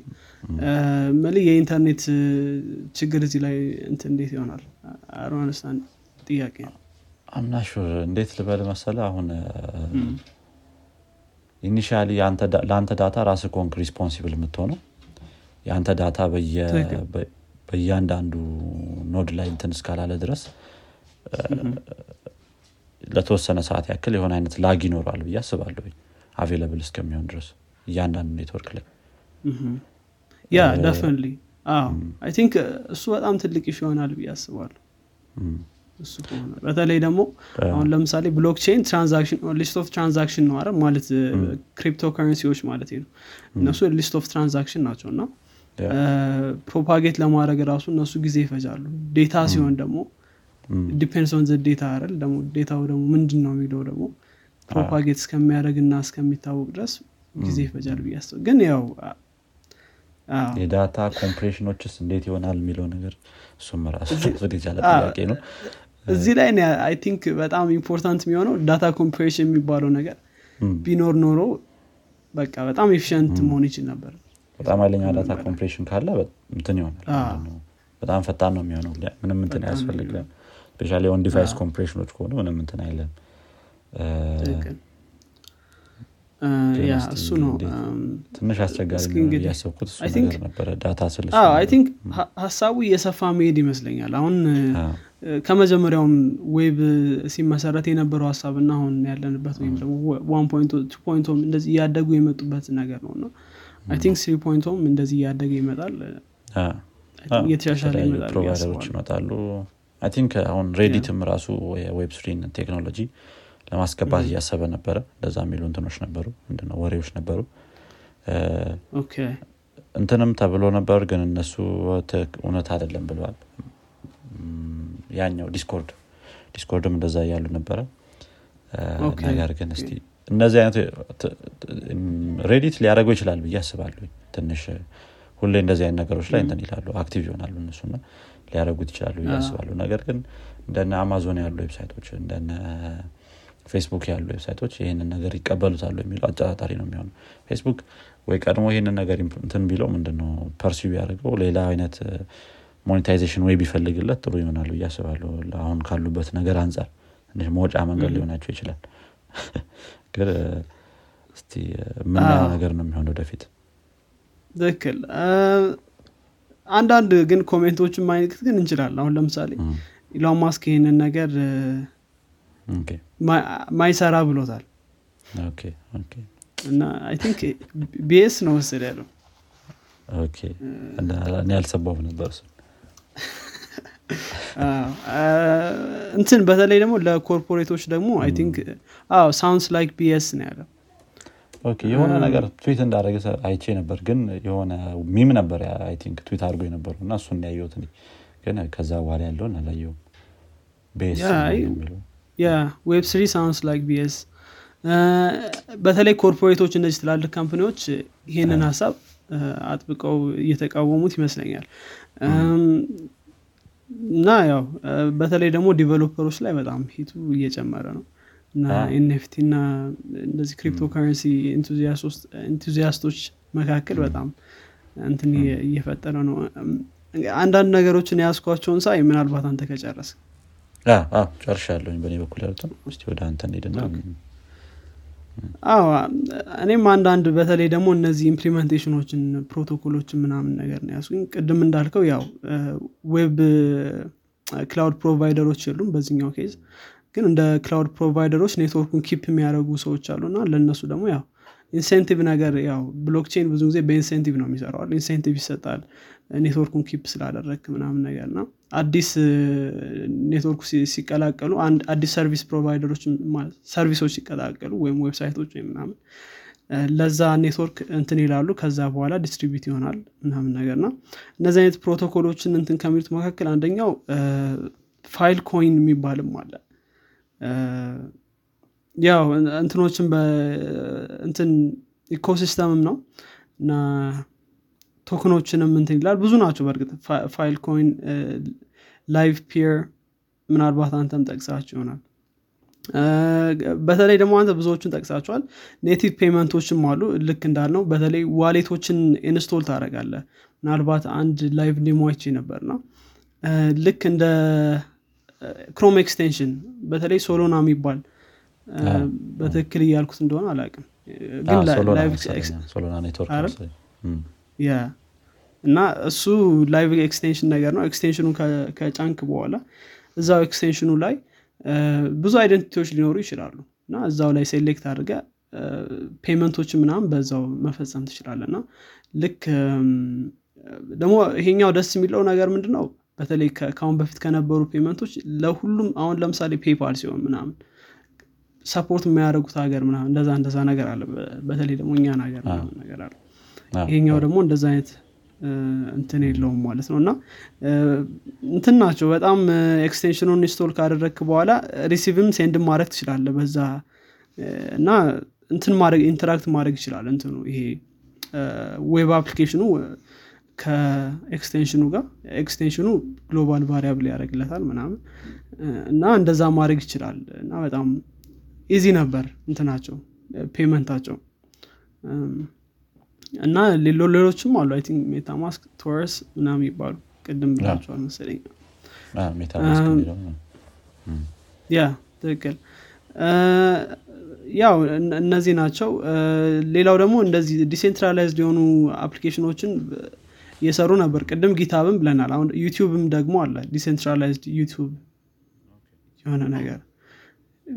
መል የኢንተርኔት ችግር እዚህ ላይ እንት እንዴት ይሆናል? አሮንስታን ጥያቄ ነው። እንዴት ልበል መሰለ አሁን initially ለአንተ data ራስክ ነክ responsible የምትሆነው። የአንተ data በእያንዳንዱ node ላይ እንትን እስካላለ ድረስ ለተወሰነ ሰዓት ያክል የሆነ አይነት lag ይኖራል ብዬ አስባለሁ available እስከሚሆን ድረስ እያንዳንዱ ኔትወርክ ላይ። yeah definitely I think እሱ በጣም ትልቅ issue ይሆናል ብዬ አስባለሁ። እሱ ከሆነ በተለይ ደግሞ አሁን ለምሳሌ blockchain transaction list of transaction ነው አይደል? ማለት crypto currency ዎች ማለት ነው። እነሱ list of transaction ናቸው እና propagate ለማድረግ ራሱ እነሱ ጊዜ ይፈጃሉ። data ሲሆን ደግሞ depends on the data አይደል? ደግሞ data ው ደግሞ ምንድን ነው የሚለው ደግሞ propagate እስከሚያደረግ እና እስከሚታወቅ ድረስ ጊዜ ይፈጃል ብዬ ግን ያው የ data compression ኦችስ እንዴት ይሆናል የሚለው ነገር እሱም ራሱ የቻለ ጥያቄ ነው። እዚህ ላይ I think በጣም important የሚሆነው data compression የሚባለው ነገር ቢኖር ኖሮ በቃ በጣም efficient መሆን ይችል ነበር። በጣም ኃይለኛ data compression ካለ እንትን ይሆናል በጣም ፈጣን ነው የሚሆነው። ምንም እንትን አያስፈልግም። specially on device compression ኦች ከሆኑ ምንም እንትን አይልም እሱ ነው። ትንሽ አስቸጋሪ ያሰብኩት እሱ ነገር ነበረ data ስልስ I think ሀሳቡ እየሰፋ መሄድ ይመስለኛል። አሁን ከመጀመሪያውም web ሲመሰረት የነበረው ሀሳብ እና አሁን ያለንበት ወይም ደግሞ one እንደዚህ እያደጉ የመጡበት ነገር ነው እና I think three point oh ም እንደዚህ እያደገ ይመጣል። እየተሻሻለ ይመጣል provider ኦች ይመጣሉ። I think አሁን ሬዲትም ራሱ የ web three ን ቴክኖሎጂ ለማስገባት እያሰበ ነበረ። እንደዛ የሚሉ እንትኖች ነበሩ። ምንድነው? ወሬዎች ነበሩ። እንትንም ተብሎ ነበር ግን እነሱ እውነት አይደለም ብለዋል። ያኛው ዲስኮርድ ዲስኮርድም እንደዛ እያሉ ነበረ። ነገር ግን እስቲ እነዚህ አይነት ሬዲት ሊያደርገው ይችላል ብዬ አስባለሁ ትንሽ ሁሌ እንደዚህ አይነት ነገሮች ላይ እንትን ይላሉ active ይሆናሉ እነሱና ሊያደረጉት ይችላሉ ብዬ አስባለሁ። ነገር ግን እንደነ አማዞን ያሉ ዌብሳይቶች እንደነ ፌስቡክ ያሉ ዌብሳይቶች ይህንን ነገር ይቀበሉታሉ የሚለው አጠራጣሪ ነው የሚሆነው። ፌስቡክ ወይ ቀድሞ ይህንን ነገር እንትን ቢለው ምንድነው perceive ያደርገው ሌላ አይነት monetization ወይ ቢፈልግለት ጥሩ ይሆናሉ ብዬ አስባለሁ። አሁን ካሉበት ነገር አንጻር ትንሽ መውጫ መንገድ ሊሆናቸው ይችላል። *laughs* ግን እስቲ የምናየው ነገር ነው የሚሆን ወደፊት? ትክክል። አንዳንድ ግን comment ኦችን ማየት ግን እንችላለን። አሁን ለምሳሌ ኢሎን ማስክ ይህንን ነገር ማይሰራ ብሎታል። እና I think BS ነው መሰል ያለው። እኔ አልሰማሁም ነበር እሱ *laughs* እንትን በተለይ ደግሞ ለ corporate ኦች ደግሞ I think sounds like BS ነው ያለው። የሆነ ነገር ትዊት እንዳደረገ አይቼ ነበር ግን የሆነ meme ነበር I think tweet አድርጎ የነበረው እና እሱን ያየሁት ግን ከዛ በኋላ ያለውን አላየውም Web three sounds like BS። በተለይ corporate ኦች እነዚህ ትላልቅ company ዎች ይህንን ሀሳብ አጥብቀው እየተቃወሙት ይመስለኛል። እና ያው በተለይ ደግሞ developer ኦች ላይ በጣም heat ኡ እየጨመረ ነው። እና NFT እና እነዚህ crypto currency enthusiast ኦች መካከል በጣም እንትን እየፈጠረ ነው። አንዳንድ ነገሮችን የያዝኳቸውን ሳይ ምናልባት አንተ ከጨረስ ጨርሻለሁኝ በእኔ በኩል ያሉትን ስ ወደ አንተ ሄድና አዎ እኔም አንዳንድ በተለይ ደግሞ እነዚህ implementation ኦችን protocol ኦችን ምናምን ነገር ነው ያየሁኝ ቅድም እንዳልከው ያው web cloud provider ኦች የሉም በዚህኛው case ግን እንደ cloud provider ኦች network ኡን keep የሚያደርጉ ሰዎች አሉ እና ለእነሱ ደግሞ ያው incentive ነገር ያው blockchain ብዙ ጊዜ በ incentive ነው የሚሰራው incentive ይሰጣል። network ኡን keep ስላደረግክ ምናምን ነገር እና አዲስ ኔትወርኩ ሲቀላቀሉ አዲስ service provider ኦች service ኦች ሲቀላቀሉ ወይም website ኦች ወይም ምናምን ለዛ ኔትወርክ እንትን ይላሉ። ከዛ በኋላ distribute ይሆናል ምናምን ነገር ና እነዚህ አይነት ፕሮቶኮሎችን እንትን ከሚሉት መካከል አንደኛው Filecoin የሚባልም አለ። ያው እንትኖችን በእንትን ecosystem ም ነው። እና token ኦችንም እንትን ይላል። ብዙ ናቸው በእርግጥ Filecoin Livepeer ምናልባት አንተም ጠቅሳቸው ይሆናል። በተለይ ደግሞ አንተ ብዙዎቹን ጠቅሳቸዋል native payment ኦችም አሉ ልክ እንዳልነው። በተለይ wallet ኦችን install ታደረጋለህ ምናልባት አንድ live demo ኦች ነበር ነው ልክ እንደ Chrome extension በተለይ Solana የሚባል በትክክል እያልኩት እንደሆነ አላቅም እና እሱ live extension ነገር ነው። extension ኡ ከጫንክ በኋላ እዛው extension ኡ ላይ ብዙ identity ዎች ሊኖሩ ይችላሉ። እና እዛው ላይ select አድርገህ payment ኦች ምናምን በዛው መፈጸም ትችላለህ እና ልክ ደግሞ ይሄኛው ደስ የሚለው ነገር ምንድነው? በተለይ ከአሁን በፊት ከነበሩ payment ኦች ለሁሉም አሁን ለምሳሌ PayPal ሲሆን ምናምን support የሚያደርጉት ሀገር ምናምን እንደዛ እንደዛ ነገር አለ። በተለይ ደግሞ እኛን ሀገር ምናምን ነገር አለ ይሄኛው ደግሞ እንደዛ አይነት እንትን የለውም ማለት ነው። እና እንትን ናቸው። በጣም extension ኡን install ካደረግክ በኋላ receive ም send ማድረግ ትችላለህ በዛ እና እንትን ማድረግ interact ማድረግ ይችላል እንትኑ ይሄ web application ኡ ከ extension ኡ ጋር። extension ኡ global variable ያደርግለታል ምናምን እና እንደዛ ማድረግ ይችላል። እና በጣም easy ነበር እንትናቸው payment ኣቸው እና ሌሎችም አሉ። I think MetaMask Torus ምናምን ይባሉ ቅድም ብለሃቸዋል መሰለኝ። ያ ትክክል። ያው እነዚህ ናቸው። ሌላው ደግሞ እንደዚህ decentralized የሆኑ application ኦችን እየሰሩ ነበር። ቅድም GitHub ም ብለናል። አሁን YouTube ም ደግሞ አለ። decentralized YouTube የሆነ ነገር።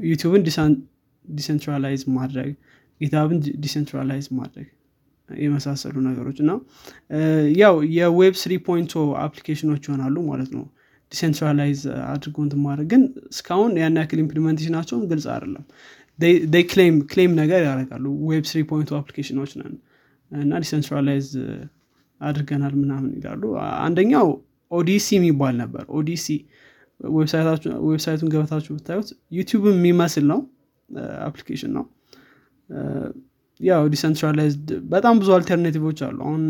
YouTube ን decentralize ማድረግ GitHub ን decentralize ማድረግ የመሳሰሉ ነገሮች እና ያው የ web three point application ኦች ይሆናሉ ማለት ነው። decentralize አድርጎ እንትን ግን እስካሁን ያን ያክል implementation ኣቸውን ግልጽ አይደለም። claim claim ነገር ያደርጋሉ web three point application ኦች ነን እና decentralize አድርገናል ምናምን ይላሉ። አንደኛው Odysee የሚባል ነበር። Odysee website ኡን ገብታችሁ ብታዩት YouTube የሚመስል ነው application ነው ያው decentralized በጣም ብዙ alternative ኦች አሉ። አሁን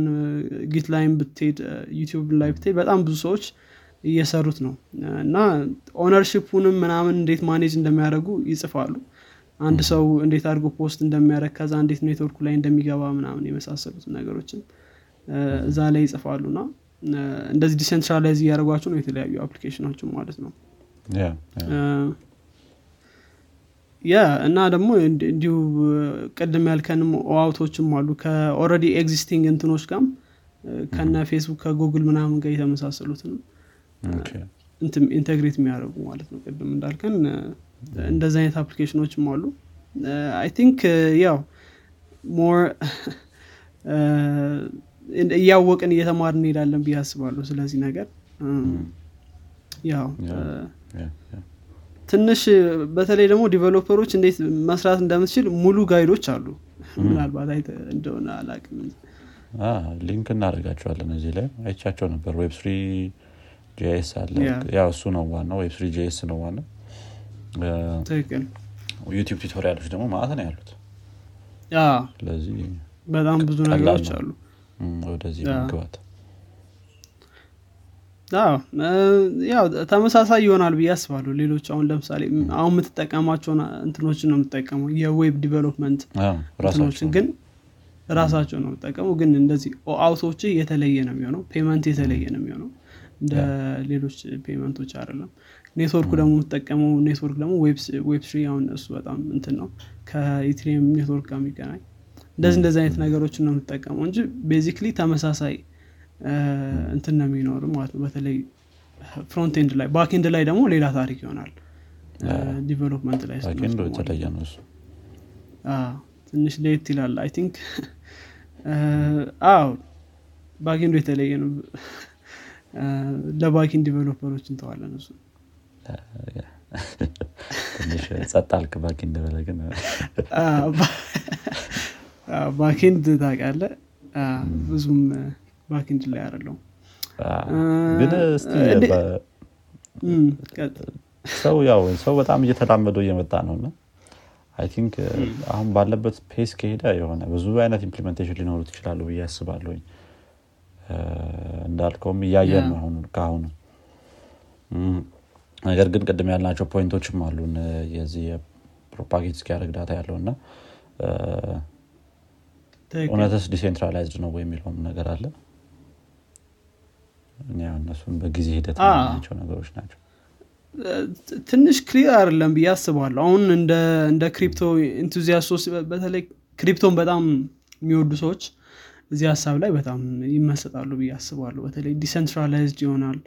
Git ላይም ብትሄድ YouTube ላይ ብትሄድ በጣም ብዙ ሰዎች እየሰሩት ነው። እና ownership ኡንም ምናምን እንዴት manage እንደሚያደርጉ ይጽፋሉ። አንድ ሰው እንዴት አድርጎ post እንደሚያደረግ ከዛ እንዴት ኔትወርኩ ላይ እንደሚገባ ምናምን የመሳሰሉት ነገሮችን እዛ ላይ ይጽፋሉ። እና እንደዚህ decentralize እያደረጓቸው ነው የተለያዩ application ኦችን ማለት ነው ያ እና ደግሞ እንዲሁ ቅድም ያልከንም OAuth ኦችም አሉ ከ already existing እንትኖች ጋም ከነ Facebook ከ Google ምናምን ጋር የተመሳሰሉትንም integrate የሚያደርጉ ማለት ነው ቅድም እንዳልከን እንደዚህ አይነት application ኦችም አሉ። I think ያው more *laughs* እያወቅን እየተማርን እንሄዳለን ብዬ አስባለሁ ስለዚህ ነገር። ያው ትንሽ በተለይ ደግሞ developer ኦች እንዴት መስራት እንደምትችል ሙሉ guide ኦች አሉ። ምናልባት እንደሆነ አላቅም link እናደርጋቸዋለን እዚህ ላይ አይቻቸው ነበር። Web three JS አለ። ያው እሱ ነው ዋናው። Web three JS ነው ትክክል። YouTube tutorial ኦች ደግሞ ማለት ነው ያሉት። ስለዚህ በጣም ብዙ ነገሮች አሉ። ወደዚህ መግባት ያው ተመሳሳይ ይሆናል ብዬ አስባለሁ። ሌሎች አሁን ለምሳሌ አሁን የምትጠቀማቸውን እንትኖችን ነው የምትጠቀመው። የ web development እንትኖችን ግን ራሳቸው ነው የምጠቀሙ ግን እንደዚህ auth ኦች የተለየ ነው የሚሆነው። payment የተለየ ነው የሚሆነው። እንደ ሌሎች payment ኦች አይደለም። ኔትወርኩ ደግሞ የምትጠቀመው ኔትወርክ ደግሞ web three አሁን እሱ በጣም እንትን ነው። ከ Ethereum ኔትወርክ ጋር የሚገናኝ። እንደዚህ እንደዚህ አይነት ነገሮችን ነው የምትጠቀመው እንጂ basically ተመሳሳይ እንትን ነው የሚኖር ማለት ነው። በተለይ front end ላይ back end ላይ ደግሞ ሌላ ታሪክ ይሆናል። development ላይ የተለየ ነው። ትንሽ ለየት ይላል I think። አዎ። backend ኡ የተለየ ነው። ለ backend developer ኦች እንተዋለን እሱ። ትንሽ ጸጥ አልክ backend በለ ግን። backend ታውቃለ ብዙም backend ላይ ግን እስቲ ሰው ያው ሰው በጣም እየተላመደው እየመጣ ነው እና I think አሁን ባለበት pace ከሄደ የሆነ ብዙ አይነት implementation ሊኖሩት ይችላሉ ብዬ አስባለሁኝ። እንዳልከውም እያየን ነው አሁን ከአሁኑ። ነገር ግን ቅድም ያልናቸው point ኦችም አሉን የዚህ የ propagate እስኪያደርግ data ያለው እና እውነትስ decentralized ነው የሚለውም ነገር አለ እነሱም በጊዜ ሂደት ናቸው ነገሮች ናቸው። ትንሽ clear አይደለም ብዬ አስባለሁ። አሁን እንደ crypto enthusiast ኦች በተለይ crypto ን በጣም የሚወዱ ሰዎች እዚህ ሀሳብ ላይ በጣም ይመሰጣሉ ብዬ አስባለሁ። በተለይ decentralized ይሆናል።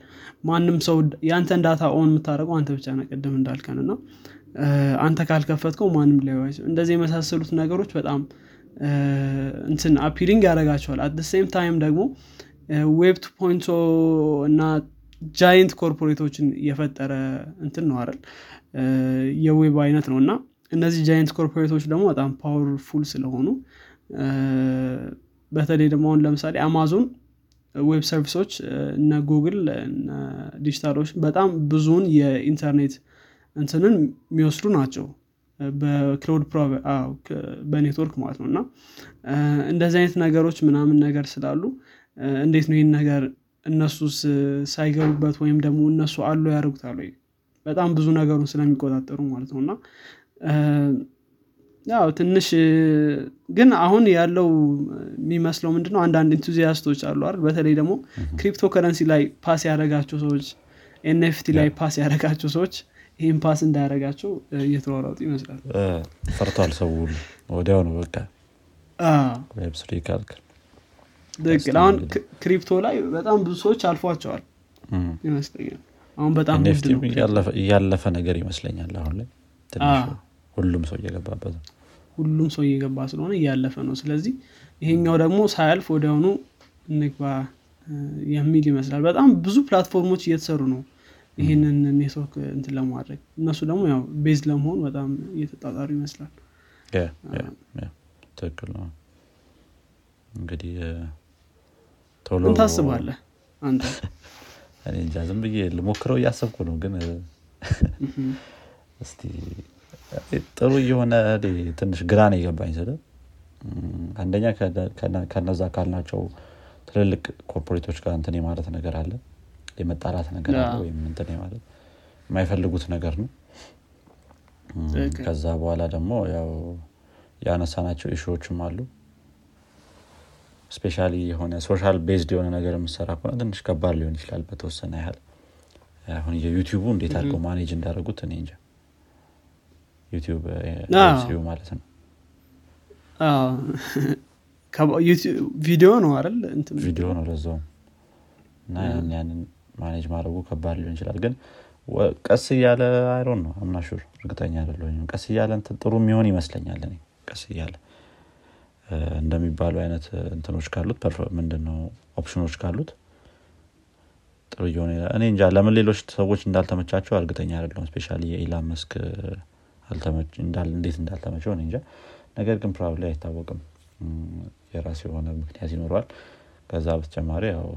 ማንም ሰው የአንተን data own የምታደረገው አንተ ብቻ ነ ቅድም እንዳልከን እና አንተ ካልከፈትከው ማንም ላይ እንደዚህ የመሳሰሉት ነገሮች በጣም እንትን appealing ያደረጋቸዋል at same time ደግሞ web two እና giant corporate ኦችን የፈጠረ እንትን ነው አይደል? የ web አይነት ነው እና እነዚህ giant corporate ኦች ደግሞ በጣም powerful ስለሆኑ በተለይ ደግሞ አሁን ለምሳሌ Amazon web service ኦች እነ Google digital ኦች በጣም ብዙውን የኢንተርኔት እንትንን የሚወስዱ ናቸው። በ cloud በኔትወርክ ማለት ነው እና እንደዚህ አይነት ነገሮች ምናምን ነገር ስላሉ እንዴት ነው ይህን ነገር እነሱስ ሳይገቡበት ወይም ደግሞ እነሱ አሉ ያደርጉታል ወይ? በጣም ብዙ ነገሩን ስለሚቆጣጠሩ ማለት ነው። እና ያው ትንሽ ግን አሁን ያለው የሚመስለው ምንድነው? አንዳንድ enthusiast ኦች አሉ አይደል? በተለይ ደግሞ crypto currency ላይ pass ያደረጋቸው ሰዎች NFT ላይ pass ያደረጋቸው ሰዎች ይህም pass እንዳያደረጋቸው እየተሯሯጡ ይመስላል። ፈርቷል ሰው ወዲያው ነው በቃ። web three ካልክ ትክክል አሁን crypto ላይ በጣም ብዙ ሰዎች አልፏቸዋል። ይመስለኛል። አሁን በጣም እያለፈ ነገር ይመስለኛል አሁን ላይ። ሁሉም ሰው እየገባበት ሁሉም ሰው እየገባ ስለሆነ እያለፈ ነው። ስለዚህ ይሄኛው ደግሞ ሳያልፍ ወዲያውኑ እንግባ የሚል ይመስላል። በጣም ብዙ platform ኦች እየተሰሩ ነው ይህንን ኔትወርክ እንትን ለማድረግ። እነሱ ደግሞ ያው base ለመሆን በጣም እየተጣጣሩ ይመስላል። ትክክል ነው። እንግዲህ ምን ታስባለህ? አንተ? *laughs* እኔ እንጃ ዝም ብዬ ልሞክረው እያሰብኩ ነው ግን *laughs* እስቲ ጥሩ እየሆነ ትንሽ ግራ ነው የገባኝ ስለ አንደኛ ከነዛ ካልናቸው ትልልቅ corporate ኦች ጋር እንትን ማለት ነገር አለ። የመጣላት ነገር አለ ወይም እንትን ማለት የማይፈልጉት ነገር ነው። ከዛ በኋላ ደግሞ ያው ያነሳናቸው issue ዎችም አሉ especially የሆነ social based የሆነ ነገር የምሰራ ከሆነ ትንሽ ከባድ ሊሆን ይችላል በተወሰነ ያህል። አሁን የ YouTube ኡ እንዴት አድርገው manage እንዳደረጉት እኔ እንጃ። YouTube ማለት ነው። ቪዲዮ ነው አይደል? ቪዲዮ? ነው ለዛውም እና ያንን manage ማድረጉ ከባድ ሊሆን ይችላል። ግን ቀስ እያለ አይሮን ነው። I'm not sure እርግጠኛ አይደለሁም ቀስ እያለ ጥሩ የሚሆን ይመስለኛል ቀስ እያለ እንደሚባሉ አይነት እንትኖች ካሉት ምንድነው ኦፕሽኖች ካሉት ጥሩ እየሆነ እኔ እንጃ ለምን ሌሎች ሰዎች እንዳልተመቻቸው እርግጠኛ አይደለሁም። especially የኢላን መስክ እንዴት እንዳልተመቸው እኔ እንጃ። ነገር ግን ፕሮባብሊ አይታወቅም። የራሱ የሆነ ምክንያት ይኖረዋል። ከዛ በተጨማሪ ያው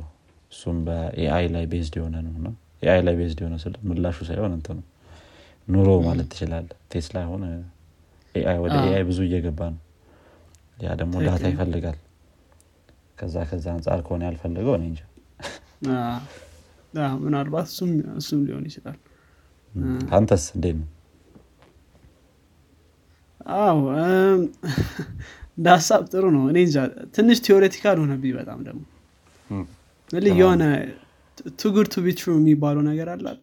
እሱም በኤአይ ላይ ቤዝድ የሆነ ነው እና ኤአይ ላይ ቤዝድ የሆነ ስል ምላሹ ሳይሆን እንት ነው ኑሮ ማለት ትችላለ ቴስላ አሁን ወደ ኤአይ ብዙ እየገባ ነው ያ ደግሞ ዳታ ይፈልጋል። ከዛ ከዛ አንጻር ከሆነ ያልፈልገው እኔ እንጃ። ምናልባት እሱም ሊሆን ይችላል። አንተስ እንዴት ነው? አዎ እንደ ሀሳብ ጥሩ ነው። እኔ እንጃ ትንሽ theoretical ሆነብኝ በጣም ደግሞ። የሆነ too good to be true የሚባለው ነገር አላል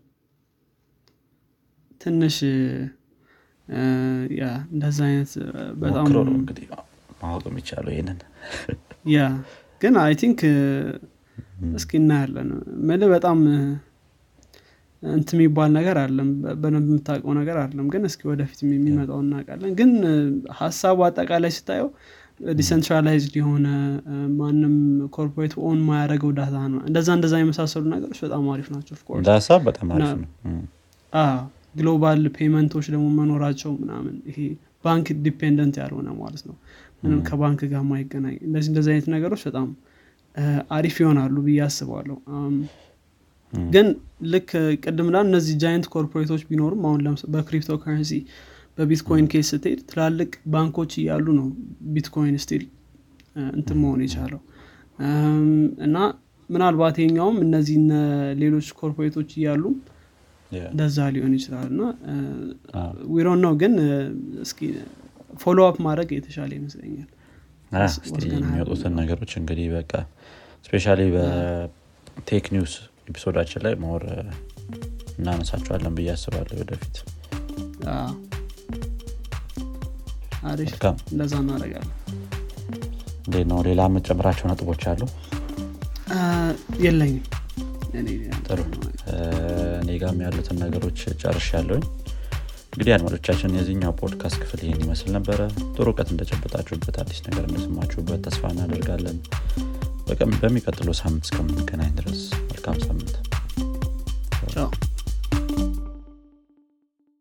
ትንሽ እንደዛ አይነት በጣም ማወቅ የሚቻለው ይህንን ያ ግን I think እስኪ እናያለን። ምል በጣም እንት የሚባል ነገር የለም በደንብ የምታውቀው ነገር የለም ግን እስኪ ወደፊት የሚመጣው እናውቃለን። ግን ሀሳቡ አጠቃላይ ስታየው decentralized የሆነ ማንም corporate own ማያደርገው data ነው። እንደዛ እንደዛ የመሳሰሉ ነገሮች በጣም አሪፍ ናቸው ሀሳብ በጣም አሪፍ ነው global payment ኦች ደግሞ መኖራቸው ምናምን ይሄ ባንክ dependent ያልሆነ ማለት ነው። ምንም ከባንክ ጋር ማይገናኝ እንደዚህ እንደዚህ አይነት ነገሮች በጣም አሪፍ ይሆናሉ ብዬ አስባለሁ። ግን ልክ ቅድም ላ እነዚህ giant corporate ኦች ቢኖሩም አሁን በክሪፕቶ ከረንሲ በቢትኮይን case ስትሄድ ትላልቅ ባንኮች እያሉ ነው ቢትኮይን still እንትን መሆን የቻለው። እና ምናልባት የትኛውም እነዚህ ሌሎች corporate ኦች እያሉ እንደዛ ሊሆን ይችላል እና ዊሮን ነው ግን እስኪ follow up ማድረግ የተሻለ ይመስለኛል። የሚወጡትን ነገሮች እንግዲህ በቃ specially በ tech news episode ኣችን ላይ more እናነሳቸዋለን ብዬ አስባለሁ ወደፊት። አሪፍ። እንደዛ እናደርጋለን እንዴት ነው? ሌላ የምጨምራቸው ነጥቦች አሉ? የለኝም ጥሩ. እኔ ጋም ያሉትን ነገሮች ጨርሽ ያለውኝ እንግዲህ አድማጮቻችን የዚህኛው ፖድካስት ክፍል ይህን ይመስል ነበረ። ጥሩ እውቀት እንደጨበጣችሁበት አዲስ ነገር እንደሰማችሁበት ተስፋ እናደርጋለን። በሚቀጥለው ሳምንት እስከምንገናኝ ድረስ መልካም ሳምንት።